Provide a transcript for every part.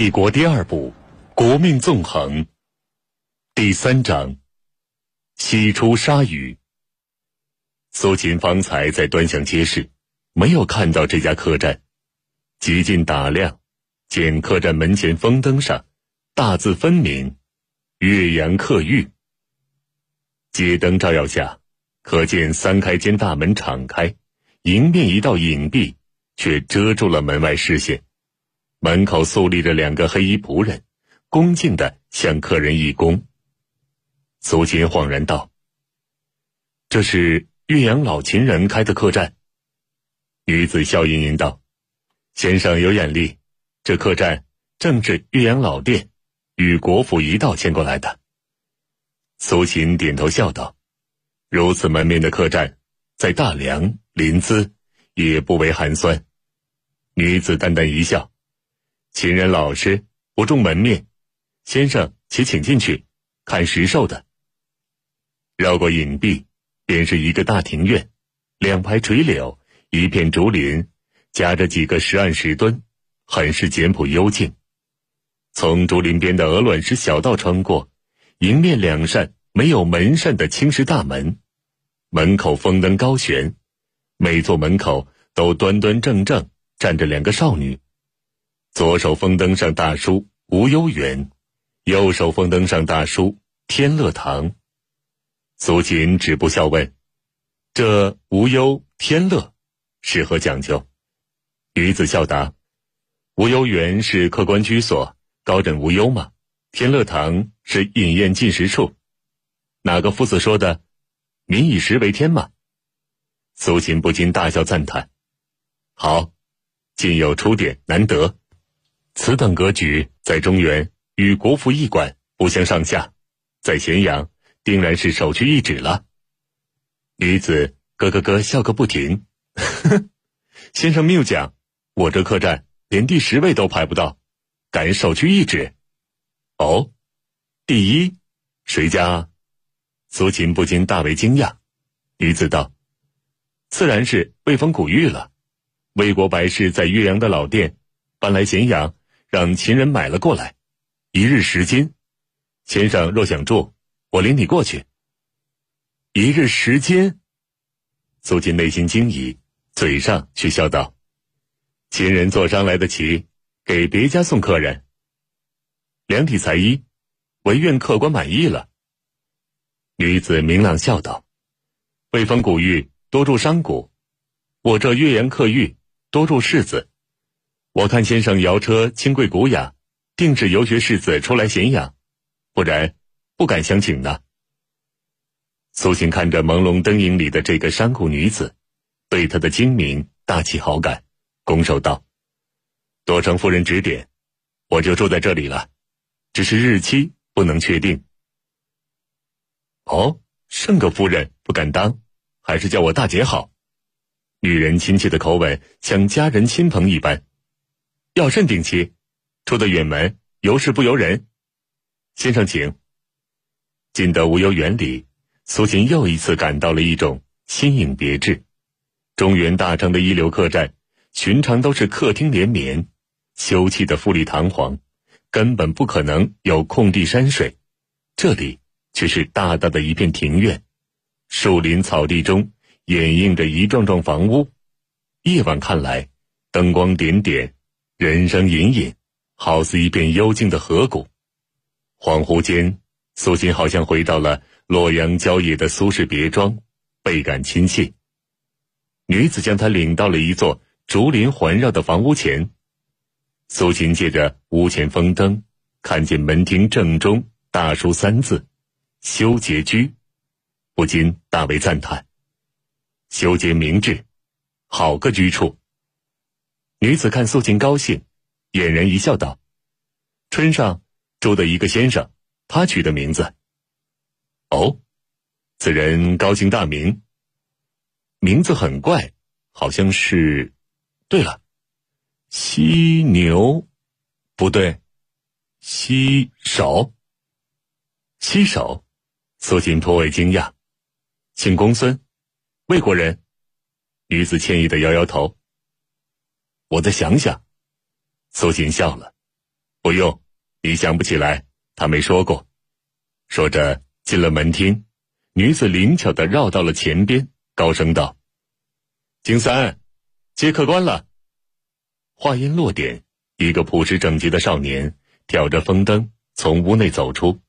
帝国第二部，国命纵横。第三章，西出鲨鱼。苏秦方才在端详街市，没有看到这家客栈。极尽打量，见客栈门前风灯上大字分明“岳阳客寓”。街灯照耀下，可见三开间大门敞开，迎面一道影壁却遮住了门外视线。门口肃立着两个黑衣仆人，恭敬的向客人一躬。苏秦恍然道：“这是岳阳老秦人开的客栈。”女子笑盈盈道：“先生有眼力，这客栈正是岳阳老店与国府一道迁过来的。”苏秦点头笑道：“如此门面的客栈，在大梁临淄也不为寒酸。”女子淡淡一笑。秦人老实，不重门面。先生，且请进去，看石兽的。绕过隐蔽，便是一个大庭院，两排垂柳，一片竹林，夹着几个石岸石墩，很是简朴幽静。从竹林边的鹅卵石小道穿过，迎面两扇没有门扇的青石大门，门口风灯高悬，每座门口都端端正正站着两个少女。左手风灯上大书“无忧园”，右手风灯上大书“天乐堂”。苏秦止步笑问：“这无忧天乐是何讲究？”女子笑答：“无忧园是客官居所，高枕无忧嘛。天乐堂是饮宴进食处。哪个夫子说的？民以食为天嘛。”苏秦不禁大笑赞叹：“好，今有出点，难得。”此等格局，在中原与国服驿馆不相上下，在咸阳定然是首屈一指了。女子咯咯咯笑个不停。先生谬讲，我这客栈连第十位都排不到，敢首屈一指？哦，第一，谁家？苏秦不禁大为惊讶。女子道：“自然是魏风古玉了。魏国白氏在岳阳的老店，搬来咸阳。”让秦人买了过来，一日十斤。先生若想住，我领你过去。一日十斤，苏秦内心惊疑，嘴上却笑道：“秦人做商来得起，给别家送客人。量体裁衣，唯愿客官满意了。”女子明朗笑道：“魏风古玉多住商贾，我这岳阳客玉多住士子。”我看先生摇车清贵古雅，定是游学士子出来闲养，不然不敢相请呢。苏醒看着朦胧灯影里的这个商贾女子，对她的精明大起好感，拱手道：“多承夫人指点，我就住在这里了，只是日期不能确定。”哦，甚个夫人不敢当，还是叫我大姐好。女人亲切的口吻，像家人亲朋一般。要甚定期，出得远门，由事不由人。先生请。进得无忧园里，苏秦又一次感到了一种新颖别致。中原大城的一流客栈，寻常都是客厅连绵，修葺的富丽堂皇，根本不可能有空地山水。这里却是大大的一片庭院，树林草地中掩映着一幢幢房屋。夜晚看来，灯光点点。人声隐隐，好似一片幽静的河谷。恍惚间，苏秦好像回到了洛阳郊野的苏氏别庄，倍感亲切。女子将他领到了一座竹林环绕的房屋前。苏秦借着屋前风灯，看见门厅正中大书三字“修洁居”，不禁大为赞叹：“修洁明智，好个居处。”女子看苏秦高兴，俨然一笑道：“村上住的一个先生，他取的名字。哦，此人高姓大名？名字很怪，好像是……对了，犀牛，不对，犀手。犀手。”苏秦颇为惊讶，姓公孙，魏国人。女子歉意的摇摇头。我再想想，苏秦笑了。不用，你想不起来，他没说过。说着进了门厅，女子灵巧的绕到了前边，高声道：“金三，接客官了。”话音落点，一个朴实整洁的少年挑着风灯从屋内走出，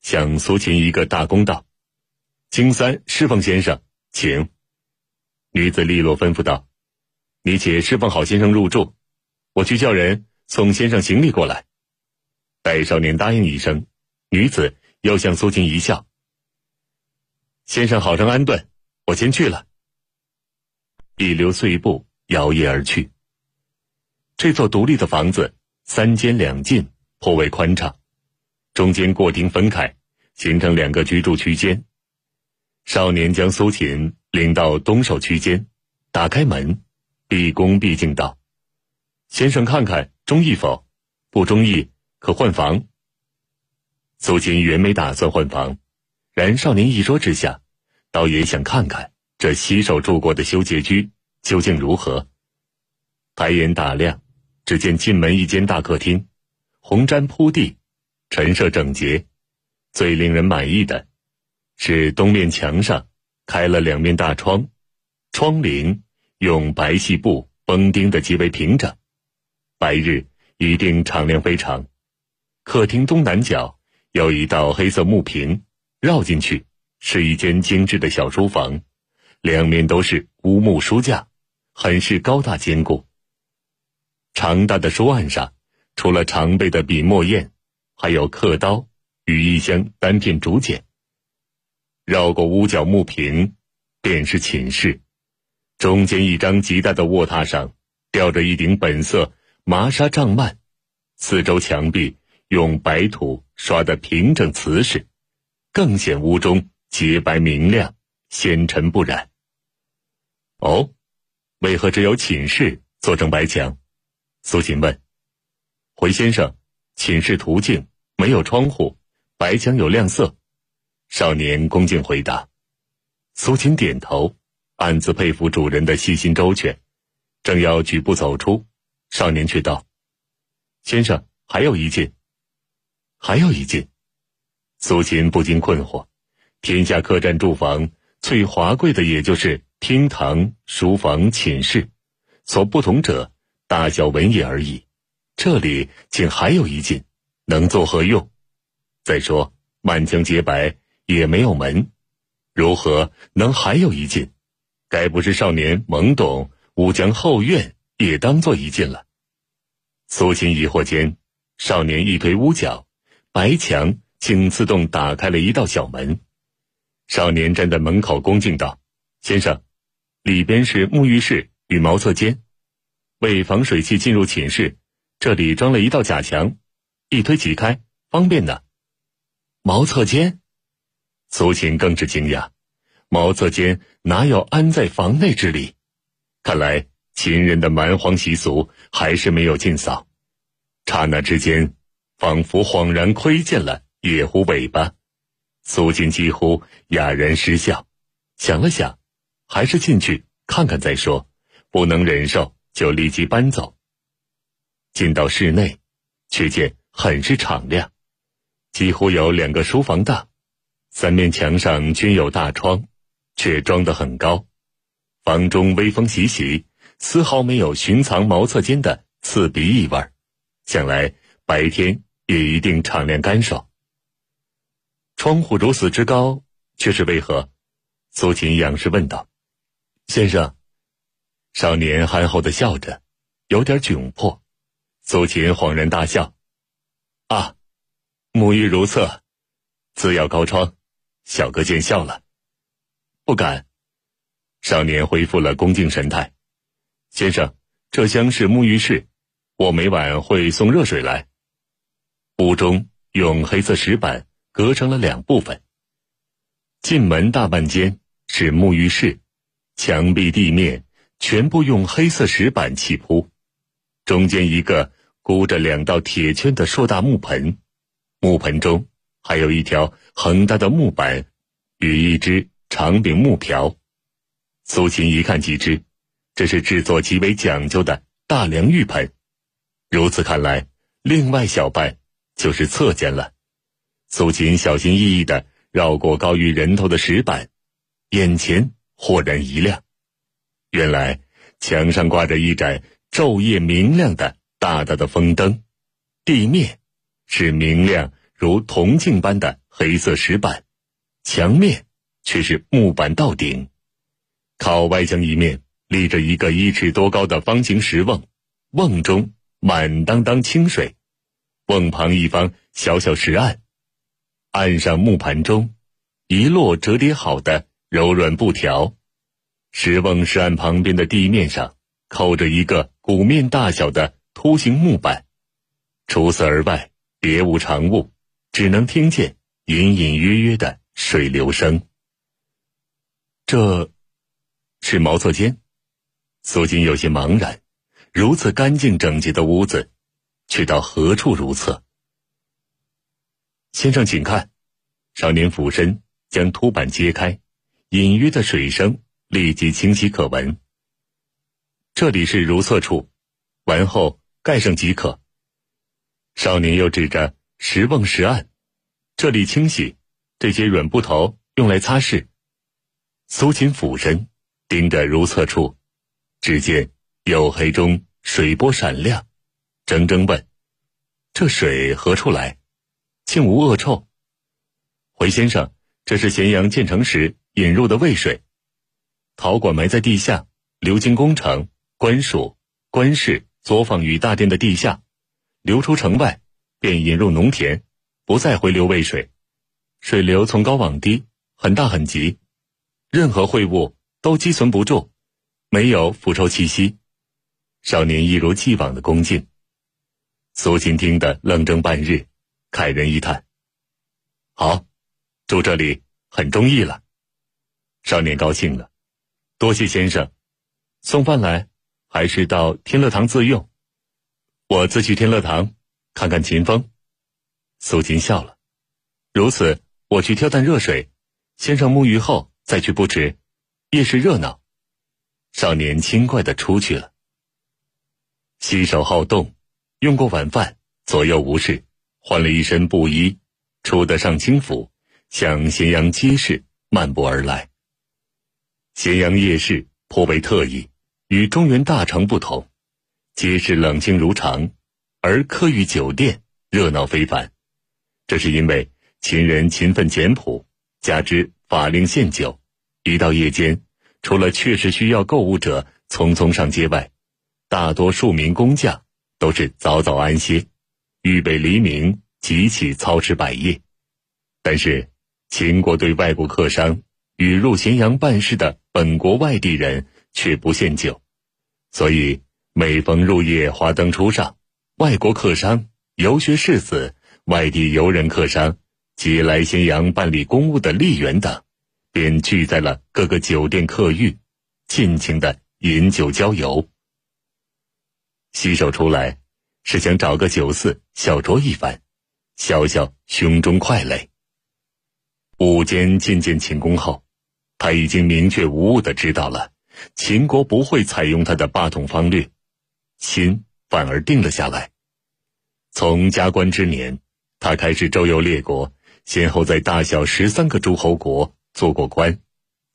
向苏秦一个大躬道：“金三侍奉先生，请。”女子利落吩咐道：“你且侍奉好先生入住，我去叫人送先生行李过来。”待少年答应一声，女子又向苏秦一笑：“先生好生安顿，我先去了。”一溜碎步摇曳而去。这座独立的房子三间两进，颇为宽敞，中间过厅分开，形成两个居住区间。少年将苏秦领到东首区间，打开门，毕恭毕敬道：“先生看看中意否？不中意可换房。”苏秦原没打算换房，然少年一说之下，倒也想看看这洗手住过的修洁居究竟如何。抬眼打量。只见进门一间大客厅，红毡铺地，陈设整洁。最令人满意的，是东面墙上开了两面大窗，窗棂用白细布绷钉的极为平整，白日一定敞亮非常。客厅东南角有一道黑色木屏，绕进去是一间精致的小书房，两面都是乌木书架，很是高大坚固。长大的书案上，除了常备的笔墨砚，还有刻刀与一箱单片竹简。绕过屋角木屏，便是寝室。中间一张极大的卧榻上，吊着一顶本色麻纱帐幔，四周墙壁用白土刷得平整瓷实，更显屋中洁白明亮、纤尘不染。哦，为何只有寝室做成白墙？苏秦问：“回先生，寝室途径没有窗户，白墙有亮色。”少年恭敬回答。苏秦点头，暗自佩服主人的细心周全，正要举步走出，少年却道：“先生，还有一件。”还有一件。苏秦不禁困惑：天下客栈住房最华贵的，也就是厅堂、书房、寝室，所不同者。大小文也而已，这里竟还有一件，能作何用？再说满墙洁白，也没有门，如何能还有一件？该不是少年懵懂，误将后院也当做一进了？苏秦疑惑间，少年一推屋角，白墙竟自动打开了一道小门。少年站在门口，恭敬道：“先生，里边是沐浴室与茅厕间。”为防水汽进入寝室，这里装了一道假墙，一推即开，方便的。茅厕间，苏秦更是惊讶，茅厕间哪有安在房内之理？看来秦人的蛮荒习俗还是没有尽扫。刹那之间，仿佛恍然窥见了野狐尾巴，苏秦几乎哑然失笑。想了想，还是进去看看再说，不能忍受。就立即搬走。进到室内，却见很是敞亮，几乎有两个书房大，三面墙上均有大窗，却装得很高。房中微风习习，丝毫没有寻藏茅厕间的刺鼻异味，想来白天也一定敞亮干爽。窗户如此之高，却是为何？苏秦仰视问道：“先生。”少年憨厚的笑着，有点窘迫。苏秦恍然大笑：“啊，沐浴如厕，自要高窗，小哥见笑了。”不敢。少年恢复了恭敬神态：“先生，这厢是沐浴室，我每晚会送热水来。”屋中用黑色石板隔成了两部分。进门大半间是沐浴室，墙壁地面。全部用黑色石板砌铺，中间一个箍着两道铁圈的硕大木盆，木盆中还有一条横大的木板与一只长柄木瓢。苏秦一看即知，这是制作极为讲究的大梁玉盆。如此看来，另外小半就是侧间了。苏秦小心翼翼的绕过高于人头的石板，眼前豁然一亮，原来墙上挂着一盏昼夜明亮的大大的风灯，地面是明亮如铜镜般的黑色石板，墙面却是木板到顶，靠外墙一面立着一个一尺多高的方形石瓮，瓮中满当当清水，瓮旁一方小小石案。岸上木盘中，一摞折叠好的柔软布条，石瓮石岸旁边的地面上扣着一个鼓面大小的凸形木板，除此而外别无长物，只能听见隐隐约约的水流声。这，是茅厕间。苏锦有些茫然，如此干净整洁的屋子，却到何处如厕？先生，请看，少年俯身将凸板揭开，隐约的水声立即清晰可闻。这里是如厕处，完后盖上即可。少年又指着石瓮石案，这里清洗，这些软布头用来擦拭。苏秦俯身盯着如厕处，只见黝黑中水波闪亮，怔怔问：“这水何处来？”竟无恶臭。回先生，这是咸阳建成时引入的渭水，陶管埋在地下，流经宫城、官署、官室作坊与大殿的地下，流出城外，便引入农田，不再回流渭水。水流从高往低，很大很急，任何秽物都积存不住，没有腐臭气息。少年一如既往的恭敬。苏秦听得愣怔半日。慨人一叹：“好，住这里很中意了。”少年高兴了，多谢先生。送饭来，还是到天乐堂自用？我自去天乐堂看看秦风。苏秦笑了：“如此，我去挑担热水，先生沐浴后再去不迟。夜市热闹。”少年轻快的出去了。洗手好动，用过晚饭，左右无事。换了一身布衣，出得上清府，向咸阳街市漫步而来。咸阳夜市颇为特异，与中原大城不同，街市冷清如常，而客寓酒店热闹非凡。这是因为秦人勤奋简朴，加之法令限酒，一到夜间，除了确实需要购物者匆匆上街外，大多数民工匠都是早早安歇。预备黎明，即起操持百业。但是，秦国对外国客商与入咸阳办事的本国外地人却不限酒，所以每逢入夜华灯初上，外国客商、游学士子、外地游人客商及来咸阳办理公务的吏员等，便聚在了各个酒店客寓，尽情的饮酒郊游。洗手出来。是想找个酒肆小酌一番，消消胸中快累。午间觐见秦公后，他已经明确无误的知道了，秦国不会采用他的八统方略，心反而定了下来。从加官之年，他开始周游列国，先后在大小十三个诸侯国做过官，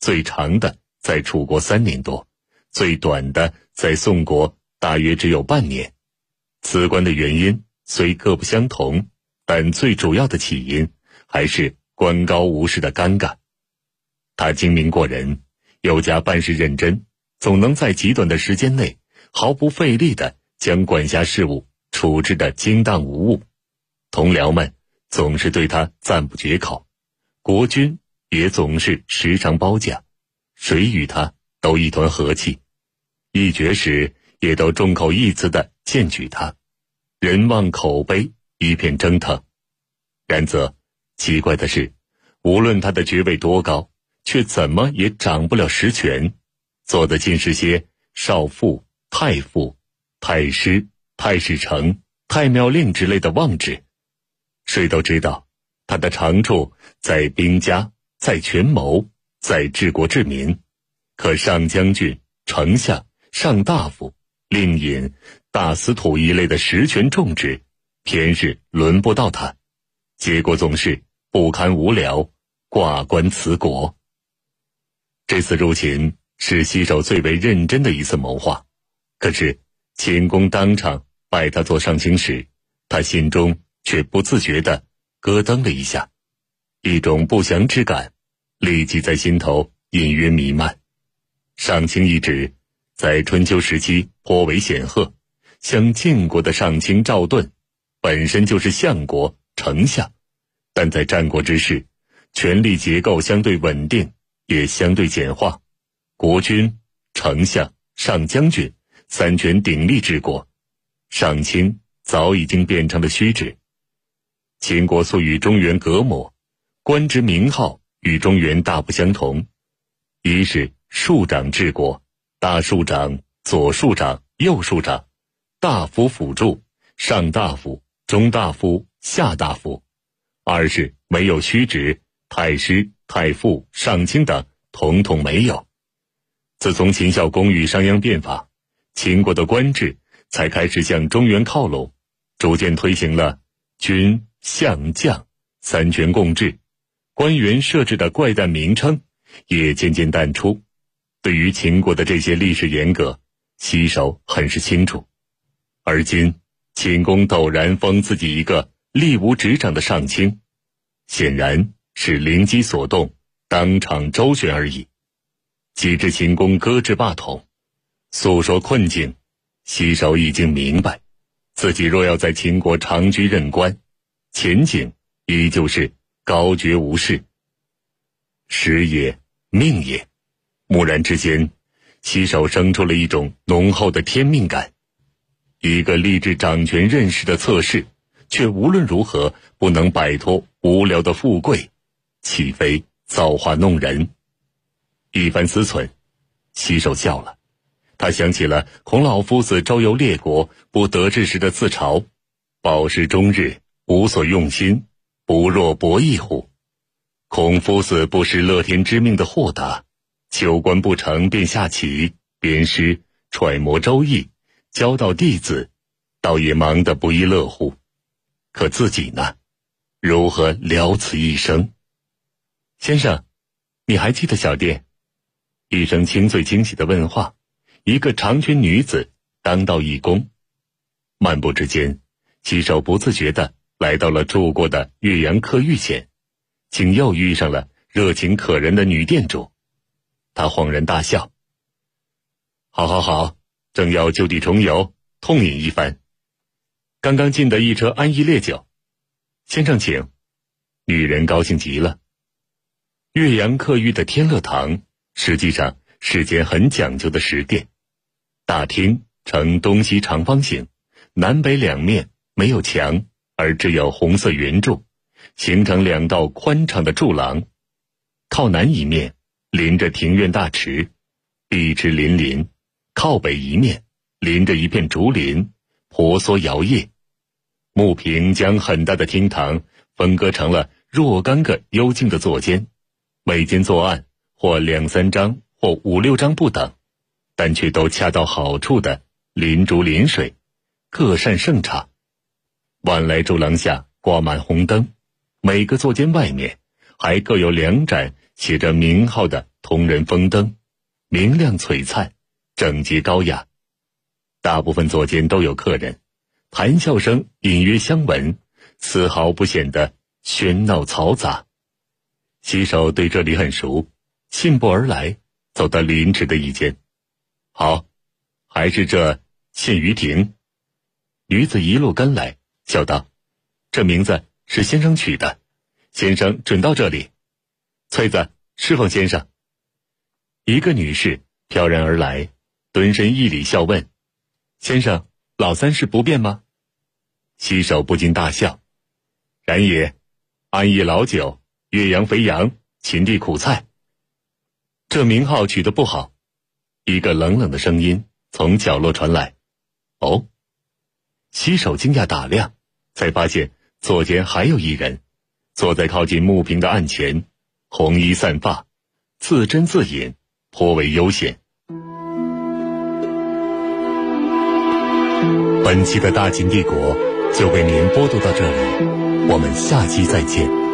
最长的在楚国三年多，最短的在宋国大约只有半年。辞官的原因虽各不相同，但最主要的起因还是官高无事的尴尬。他精明过人，又加办事认真，总能在极短的时间内毫不费力的将管辖事务处置的精当无误。同僚们总是对他赞不绝口，国君也总是时常褒奖，谁与他都一团和气，议决时也都众口一词的。荐举他，人望口碑一片蒸腾。然则奇怪的是，无论他的爵位多高，却怎么也掌不了实权，做的尽是些少傅、太傅、太师、太史丞、太庙令之类的妄职。谁都知道，他的长处在兵家，在权谋，在治国治民。可上将军、丞相、上大夫、令尹。大司徒一类的实权重职，偏是轮不到他，结果总是不堪无聊，挂冠辞国。这次入秦是西首最为认真的一次谋划，可是秦公当场拜他做上卿时，他心中却不自觉地咯噔了一下，一种不祥之感立即在心头隐约弥漫。上卿一职在春秋时期颇为显赫，像晋国的上卿赵盾。本身就是相国、丞相，但在战国之时，权力结构相对稳定，也相对简化。国君、丞相、上将军三权鼎立治国，上卿早已经变成了虚职。秦国素与中原隔膜，官职名号与中原大不相同。一是庶长治国，大庶长、左庶长、右庶长，大夫辅助，上大夫。中大夫、下大夫；二是没有虚职，太师、太傅、上卿等统统没有。自从秦孝公与商鞅变法，秦国的官制才开始向中原靠拢，逐渐推行了君、相、将三权共治，官员设置的怪诞名称也渐渐淡出。对于秦国的这些历史沿革，西首很是清楚，而今。秦公陡然封自己一个力无执掌的上卿，显然是灵机所动，当场周旋而已。及至秦公搁置霸统，诉说困境，西首已经明白，自己若要在秦国长居任官，前景依旧是高绝无事。时也，命也，蓦然之间，西首生出了一种浓厚的天命感。一个立志掌权任事的侧室，却无论如何不能摆脱无聊的富贵，岂非造化弄人？一番思忖，西首笑了。他想起了孔老夫子周游列国不得志时的自嘲：“饱食终日，无所用心，不若博弈乎？”孔夫子不失乐天之命的豁达，求官不成便下棋、编诗、揣摩周易。教导弟子，倒也忙得不亦乐乎。可自己呢，如何了此一生？先生，你还记得小店？一声清脆惊喜的问话，一个长裙女子当道一躬，漫步之间，七手不自觉的来到了住过的岳阳客寓前，竟又遇上了热情可人的女店主。他恍然大笑：“好好好。”正要就地重游，痛饮一番。刚刚进的一车安逸烈酒，先生请。女人高兴极了。岳阳客寓的天乐堂实际上是间很讲究的食店，大厅呈东西长方形，南北两面没有墙，而只有红色圆柱，形成两道宽敞的柱廊。靠南一面临着庭院大池，碧池粼粼。靠北一面临着一片竹林，婆娑摇曳。木屏将很大的厅堂分割成了若干个幽静的座间，每间坐案或两三张，或五六张不等，但却都恰到好处的临竹临水，各擅胜场。晚来柱廊下挂满红灯，每个座间外面还各有两盏写着名号的铜人风灯，明亮璀璨。整洁高雅，大部分座间都有客人，谈笑声隐约相闻，丝毫不显得喧闹嘈杂。洗手对这里很熟，信步而来，走到临池的一间。好，还是这谢于亭。女子一路跟来，笑道：“这名字是先生取的，先生准到这里。”翠子，侍奉先生。一个女士飘然而来。蹲身一礼，笑问：“先生，老三是不变吗？”西首不禁大笑：“然也，安逸老酒，岳阳肥羊，秦地苦菜。”这名号取得不好。一个冷冷的声音从角落传来：“哦。”西首惊讶打量，才发现左肩还有一人坐在靠近木屏的案前红衣散发自斟自饮颇为悠闲。本期的大秦帝国就为您播读到这里我们下期再见。